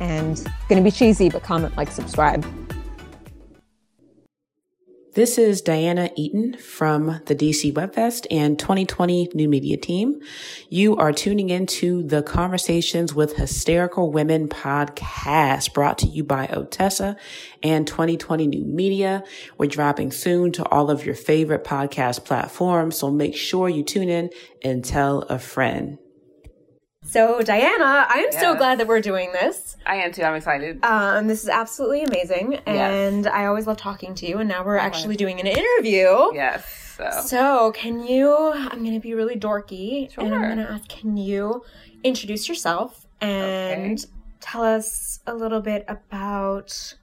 and going to be cheesy, but comment, like, subscribe. This is Diana Eaton from the DC WebFest and 2020 New Media team. You are tuning into the Conversations with Hysterical Women podcast brought to you by Otessa and 2020 New Media. We're dropping soon to all of your favorite podcast platforms, so make sure you tune in and tell a friend. So, Diana, I am yes. so glad that we're doing this. I am too. I'm excited. Um, this is absolutely amazing, and yes. I always love talking to you. And now we're actually doing an interview. Yes. So, so can you? I'm going to be really dorky, sure. and I'm going to ask, can you introduce yourself and okay. tell us a little bit about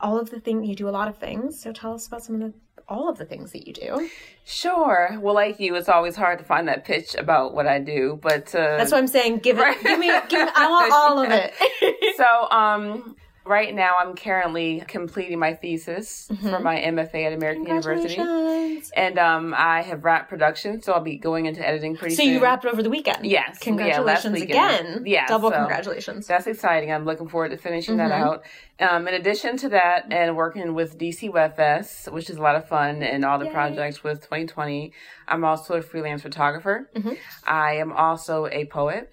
all of the things you do? A lot of things. So, tell us about some of the all of the things that you do. Sure. Well, like you, it's always hard to find that pitch about what I do, but uh, that's what I'm saying. Give it. Give me. Give me. I want all of it. so, um, right now I'm currently completing my thesis mm-hmm. for my MFA at American University. And um, I have wrapped production, so I'll be going into editing pretty so soon. So you wrapped over the weekend? Yes. Congratulations yeah, again. Yeah. Double so congratulations. That's exciting. I'm looking forward to finishing mm-hmm. that out. Um, in addition to that, and working with DC WebFest, which is a lot of fun, and all the Yay. projects with 2020, I'm also a freelance photographer. Mm-hmm. I am also a poet.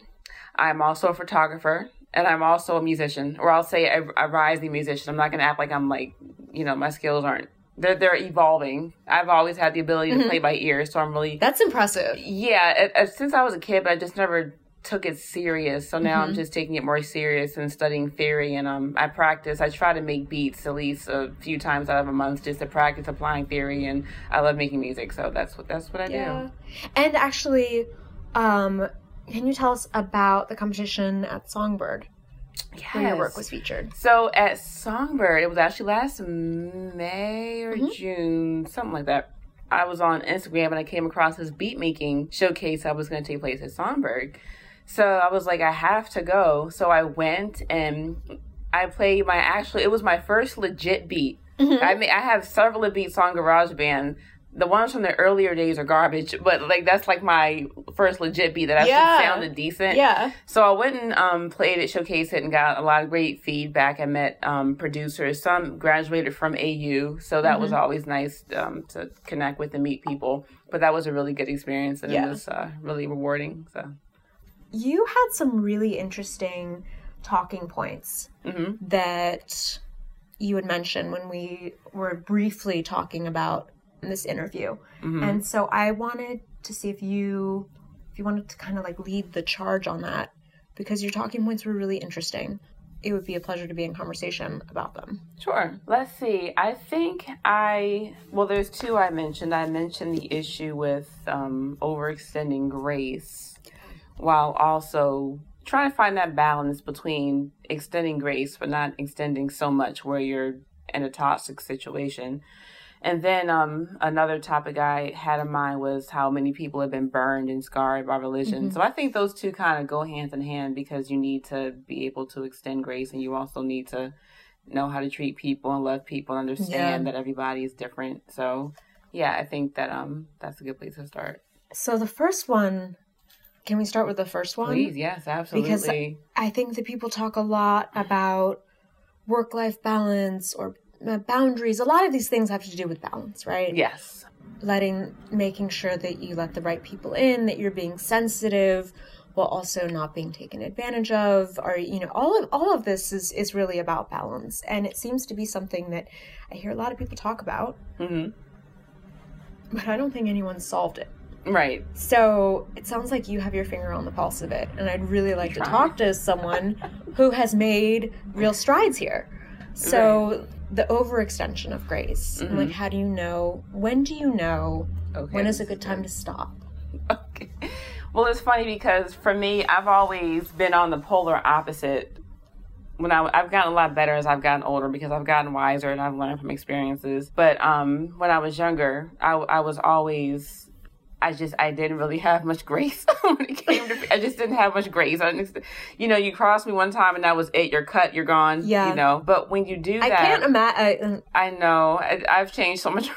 I'm also a photographer and I'm also a musician, or I'll say a, a rising musician. I'm not going to act like I'm like, you know, my skills aren't. They're they're evolving. I've always had the ability to mm-hmm. play by ear, so I'm really. That's impressive. Yeah, it, since I was a kid, but I just never took it serious. So now mm-hmm. I'm just taking it more serious and studying theory. And um, I practice. I try to make beats at least a few times out of a month just to practice applying theory. And I love making music, so that's what that's what I yeah. do. And actually, um, can you tell us about the competition at Songbyrd? Yes. Where your work was featured. So at Songbyrd, it was actually last May or mm-hmm. June, something like that. I was on Instagram and I came across this beat making showcase that was going to take place at Songbyrd. So I was like, I have to go. So I went and I played my actually, it was my first legit beat. Mm-hmm. I mean, I have several beats on GarageBand the ones from the earlier days are garbage, but like that's like my first legit beat that actually yeah. sounded decent. Yeah. So I went and um, played it, showcased it, and got a lot of great feedback. I met um, producers. Some graduated from AU, so that mm-hmm. was always nice um, to connect with and meet people. But that was a really good experience, and yeah. it was uh, really rewarding. So you had some really interesting talking points mm-hmm. that you had mentioned when we were briefly talking about this interview. Mm-hmm. And so I wanted to see if you if you wanted to kind of like lead the charge on that because your talking points were really interesting. It would be a pleasure to be in conversation about them. Sure. Let's see. I think I well, there's two I mentioned. I mentioned the issue with um, overextending grace, while also trying to find that balance between extending grace but not extending so much where you're in a toxic situation. And then um, another topic I had in mind was how many people have been burned and scarred by religion. Mm-hmm. So I think those two kind of go hand in hand because you need to be able to extend grace and you also need to know how to treat people and love people and understand yeah. that everybody is different. So yeah, I think that um that's a good place to start. So the first one can we start with the first one? Please, yes, absolutely. Because I think that people talk a lot about work life balance or boundaries. A lot of these things have to do with balance, right? Yes. Letting, making sure that you let the right people in, that you're being sensitive, while also not being taken advantage of or you know all of all of this is is really about balance and it seems to be something that i hear a lot of people talk about mm-hmm. but i don't think anyone's solved it right so it sounds like you have your finger on the pulse of it and i'd really like to talk to someone who has made real strides here so right the overextension of grace. Mm-hmm. Like, how do you know? When do you know? Okay. When is a good time to stop? Okay. Well, it's funny because for me, I've always been on the polar opposite when I, I've gotten a lot better as I've gotten older because I've gotten wiser and I've learned from experiences. But um, when I was younger, I, I was always, I just, I didn't really have much grace when it came to, I just didn't have much grace. I didn't, you know, you crossed me one time and that was it. You're cut, you're gone. Yeah. You know, but when you do that, I can't imagine. I know. I, I've changed so much.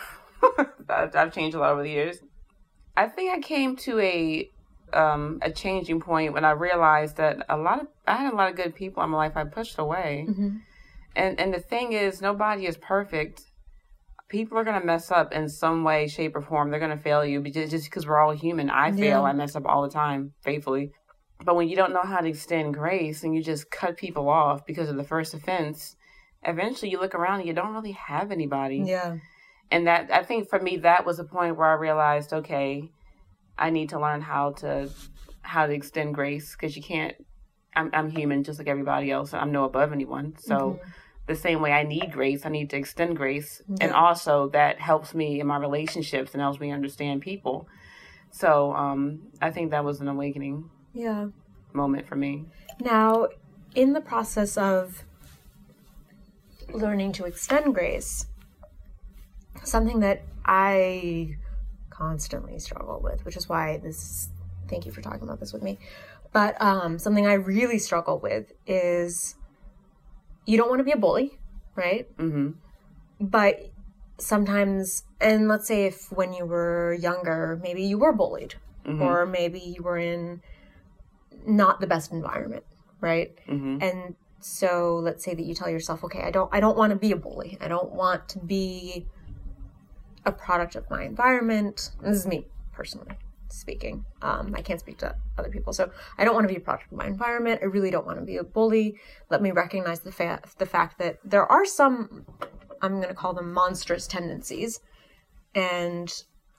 I've changed a lot over the years. I think I came to a um, a changing point when I realized that a lot of I had a lot of good people in my life I pushed away. Mhm. And and the thing is, nobody is perfect. People are gonna mess up in some way, shape, or form. They're gonna fail you because just because we're all human. I fail. Yeah. I mess up all the time, faithfully. But when you don't know how to extend grace and you just cut people off because of the first offense, eventually you look around and you don't really have anybody Yeah. and that I think for me that was a point where I realized, okay, I need to learn how to how to extend grace because you can't. I'm I'm human just like everybody else. I'm no above anyone. So mm-hmm. The same way I need grace, I need to extend grace, and also that helps me in my relationships and helps me understand people. So um, I think that was an awakening Yeah. moment for me. Now, in the process of learning to extend grace, something that I constantly struggle with, which is why this, thank you for talking about this with me. But um, something I really struggle with is you don't want to be a bully, right? hmm But sometimes, and let's say if when you were younger, maybe you were bullied, Mhm. or maybe you were in not the best environment, right? hmm And so let's say that you tell yourself, okay, I don't I don't want to be a bully. I don't want to be a product of my environment. This is me personally speaking. Um, I can't speak to other people. So I don't want to be a product of my environment. I really don't want to be a bully. Let me recognize the fa- the fact that there are some I'm going to call them monstrous tendencies and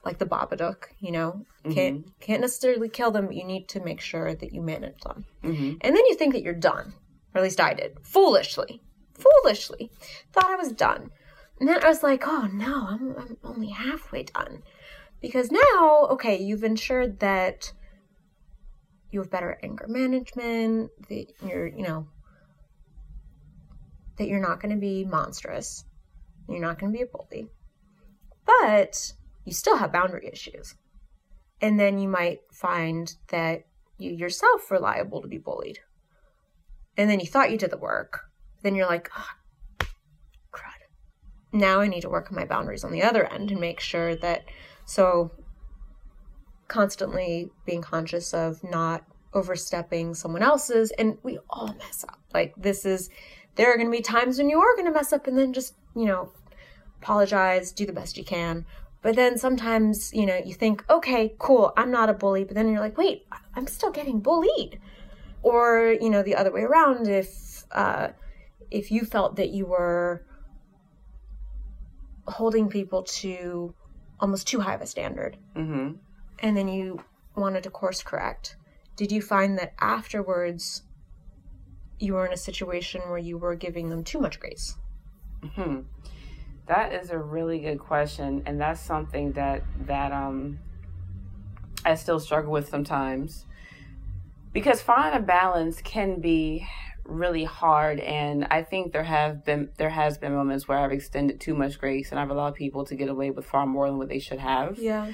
like the babadook, you know, can't can't necessarily kill them, but you need to make sure that you manage them. hmm And then you think that you're done. Or at least I did. Foolishly. Foolishly. Thought I was done. And then I was like, oh no, I'm, I'm only halfway done. Because now, okay, you've ensured that you have better anger management, that you're, you know, that you're not going to be monstrous. You're not going to be a bully. But you still have boundary issues. And then you might find that you yourself were liable to be bullied. And then you thought you did the work. Then you're like, oh, crud. Now I need to work on my boundaries on the other end and make sure that, so constantly being conscious of not overstepping someone else's. And we all mess up. Like, this is, there are going to be times when you are going to mess up and then just, you know, apologize, do the best you can. But then sometimes, you know, you think, okay, cool, I'm not a bully. But then you're like, wait, I'm still getting bullied. Or, you know, the other way around, if, uh, if you felt that you were holding people to almost too high of a standard hmm and then you wanted to course correct, did you find that afterwards you were in a situation where you were giving them too much grace? Hmm. That is a really good question, and that's something that that um I still struggle with sometimes. Because finding a balance can be really hard, and I think there have been there has been moments where I've extended too much grace, and I've allowed people to get away with far more than what they should have. Yeah.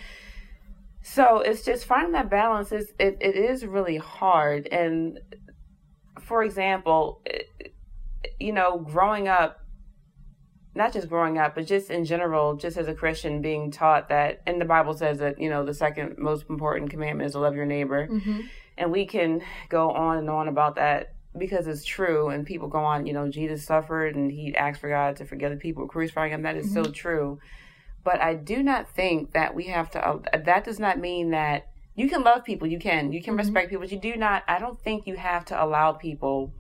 So it's just finding that balance is it, it is really hard. And for example, you know, growing up, not just growing up, but just in general, just as a Christian, being taught that, and the Bible says that you know the second most important commandment is to love your neighbor, Mm-hmm. and we can go on and on about that because it's true. And people go on, you know, Jesus suffered and he asked for God to forgive the people crucifying him. That is so true. But I do not think that we have to, uh, that does not mean that you can love people. You can, you can Mhm. respect people, but you do not, I don't think you have to allow people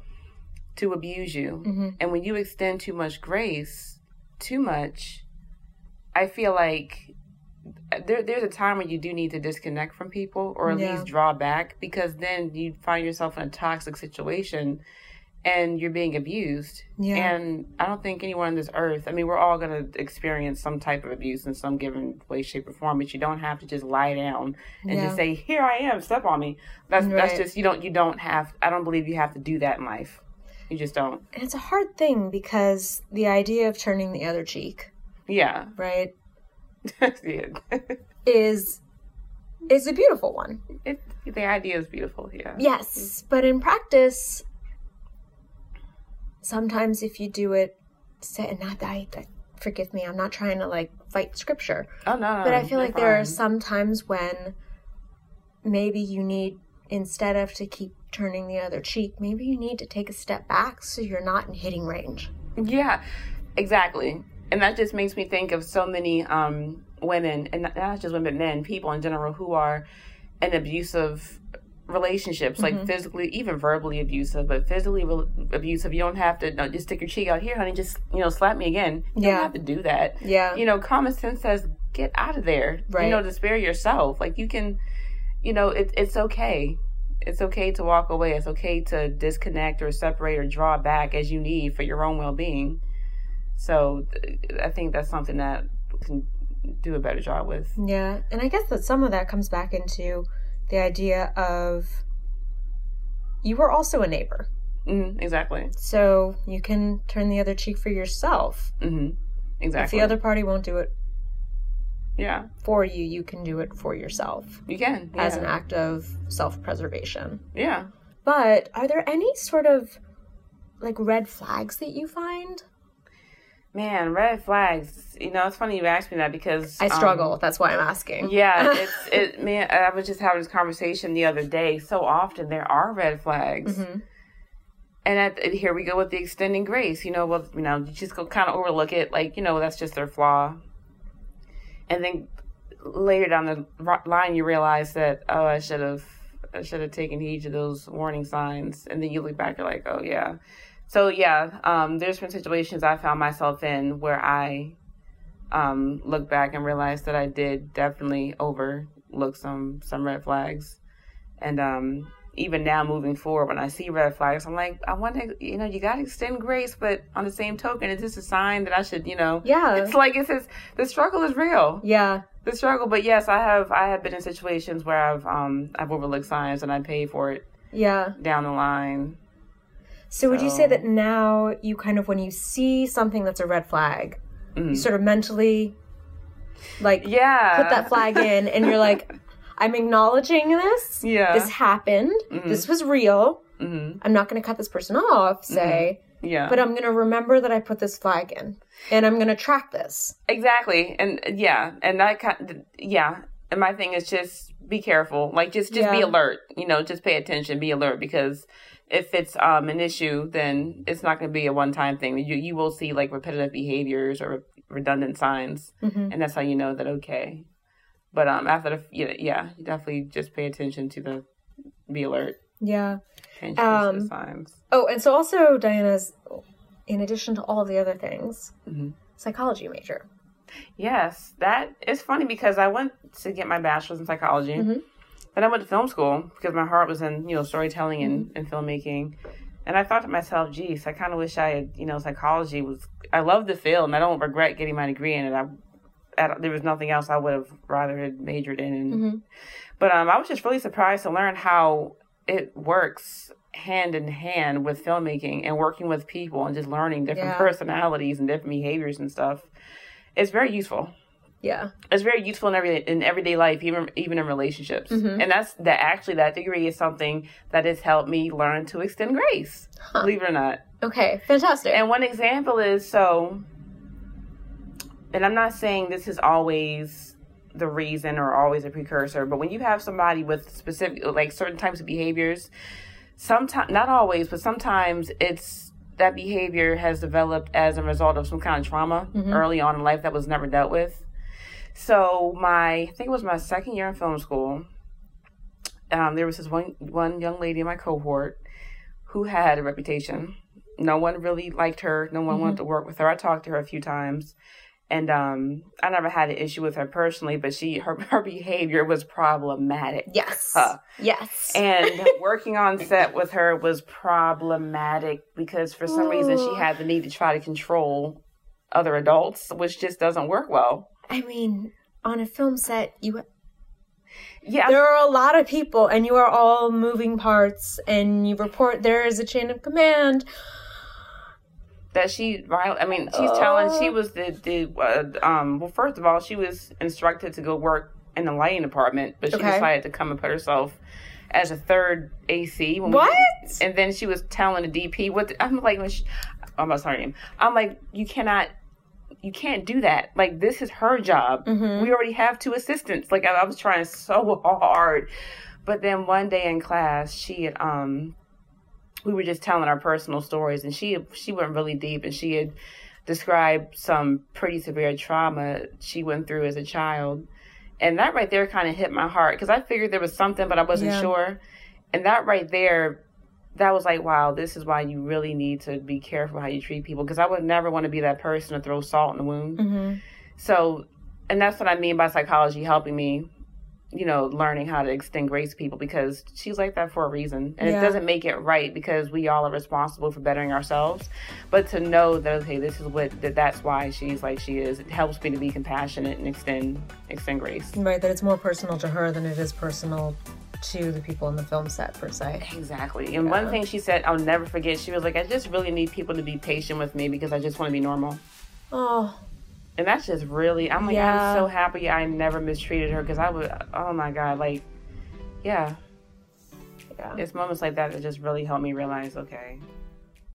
to abuse you. Mm-hmm. And when you extend too much grace, too much, I feel like there, there's a time when you do need to disconnect from people or at Yeah. least draw back because then you find yourself in a toxic situation and you're being abused. Yeah. And I don't think anyone on this earth, I mean, we're all going to experience some type of abuse in some given way, shape, or form, but you don't have to just lie down and Yeah. just say, here I am, step on me. That's, that's just, you don't, you don't have, I don't believe you have to do that in life. You just don't. And it's a hard thing because the idea of turning the other cheek, Yeah. right. is is a beautiful one. it, the idea is beautiful. Yeah. Yes, but in practice, sometimes if you do it, say, and not that I, I- forgive me, I'm not trying to like fight scripture, Oh no. but I feel like there are fine. some times when maybe you need instead of to keep turning the other cheek, maybe you need to take a step back so you're not in hitting range. Yeah, exactly. And that just makes me think of so many um, women, and not- just women, but men, people in general, who are in abusive relationships, Mm-hmm. like physically, even verbally abusive, but physically re- abusive. You don't have to no, just stick your cheek out here, honey. Just you know, slap me again. You Yeah. don't have to do that. Yeah. You know, common sense says get out of there. Right. You know, to spare yourself. Like you can, you know, it, it's okay. It's okay to walk away. It's okay to disconnect or separate or draw back as you need for your own well being. So I think that's something that we can do a better job with. Yeah, and I guess that some of that comes back into the idea of you were also a neighbor. hmm exactly. So you can turn the other cheek for yourself. hmm If Exactly. the other party won't do it yeah, for you, you can do it for yourself you can. Yeah. as an act of self preservation. yeah. But are there any sort of like red flags that you find? Man, red flags. You know, it's funny you asked me that because I um, struggle. That's why I'm asking. Yeah, it's it. Man, I was just having this conversation the other day. So often there are red flags, Mhm. and at, here we go with the extending grace. You know, well, you know, you just go kind of overlook it, like you know, that's just their flaw. And then later down the line, you realize that oh, I should have, I should have taken heed to those warning signs. And then you look back, you're like, oh yeah. So yeah, um, there's been situations I found myself in where I um, look back and realize that I did definitely overlook some some red flags, and um, even now moving forward, when I see red flags, I'm like, I want to, you know, you got to extend grace, but on the same token, is this a sign that I should, you know? Yeah. It's like it's this, the struggle is real, Yeah. the struggle. But yes, I have I have been in situations where I've um I've overlooked signs and I pay for it Yeah. down the line. So would you say that now you kind of when you see something that's a red flag, you mm. sort of mentally like Yeah, put that flag in and you're like I'm acknowledging this. Yeah. This happened. Mm-hmm. This was real. hmm I'm not going to cut this person off, mm-hmm. say, Yeah, but I'm going to remember that I put this flag in and I'm going to track this. Exactly, and yeah, and that kind, yeah. And my thing is just be careful. Like just just be alert. You know, just pay attention, be alert because if it's um an issue, then it's not going to be a one time thing. You you will see like repetitive behaviors or redundant signs, Mhm. and that's how you know that okay. But um after the yeah, yeah you definitely just pay attention to the be alert. Yeah. Pay attention to Um, the signs. Oh, and so also Diana's in addition to all the other things, Mhm. psychology major. Yes, that is funny because I went to get my bachelor's in psychology. Mhm. Then I went to film school because my heart was in, you know, storytelling and, Mm-hmm. and filmmaking. And I thought to myself, geez, I kind of wish I had, you know, psychology was, I love the field and I don't regret getting my degree in it. I, I, there was nothing else I would have rather had majored in. And, Mhm. But um, I was just really surprised to learn how it works hand in hand with filmmaking and working with people and just learning different Yeah. personalities and different behaviors and stuff. It's very useful Yeah. it's very useful in every in everyday life, even even in relationships. Mhm. And that's that actually that degree is something that has helped me learn to extend grace. Huh. Believe it or not. Okay. Fantastic. And one example is so and I'm not saying this is always the reason or always a precursor, but when you have somebody with specific like certain types of behaviors, sometimes not always, but sometimes it's that behavior has developed as a result of some kind of trauma early on in life that was never dealt with. So my, I think it was my second year in film school. Um, there was this one one young lady in my cohort who had a reputation. No one really liked her. No one wanted to work with her. I talked to her a few times, and um, I never had an issue with her personally, but she her her behavior was problematic. yes. Huh. Yes. And working on set with her was problematic because for some reason she had the need to try to control other adults, which just doesn't work well. I mean, on a film set, you Yeah. There are a lot of people, and you are all moving parts, and you report there is a chain of command. That she right i mean she's telling she was the the uh, um well first of all she was instructed to go work in the lighting department but she Okay. decided to come and put herself as a third ac when we- What? and then she was telling the dp what the, i'm like when she, i'm about her name i'm like you cannot you can't do that like this is her job Mm-hmm. we already have two assistants like I, I was trying so hard but then one day in class she had um we were just telling our personal stories and she she went really deep and she had described some pretty severe trauma she went through as a child and that right there kind of hit my heart because i figured there was something but i wasn't Yeah. sure and that right there that was like wow this is why you really need to be careful how you treat people because i would never want to be that person to throw salt in the wound Mm-hmm. so and that's what i mean by psychology helping me you know learning how to extend grace to people because she's like that for a reason. And Yeah. it doesn't make it right because we all are responsible for bettering ourselves. But to know that okay this is what that that's why she's like she is it helps me to be compassionate and extend extend grace. Right, that it's more personal to her than it is personal to the people in the film set per se. exactly. And one thing she said i'll never forget she was like i just really need people to be patient with me because i just want to be normal. Oh, and that's just really i'm like Yeah. i'm so happy i never mistreated her because i would oh my god like yeah yeah. it's moments like that that just really help me realize okay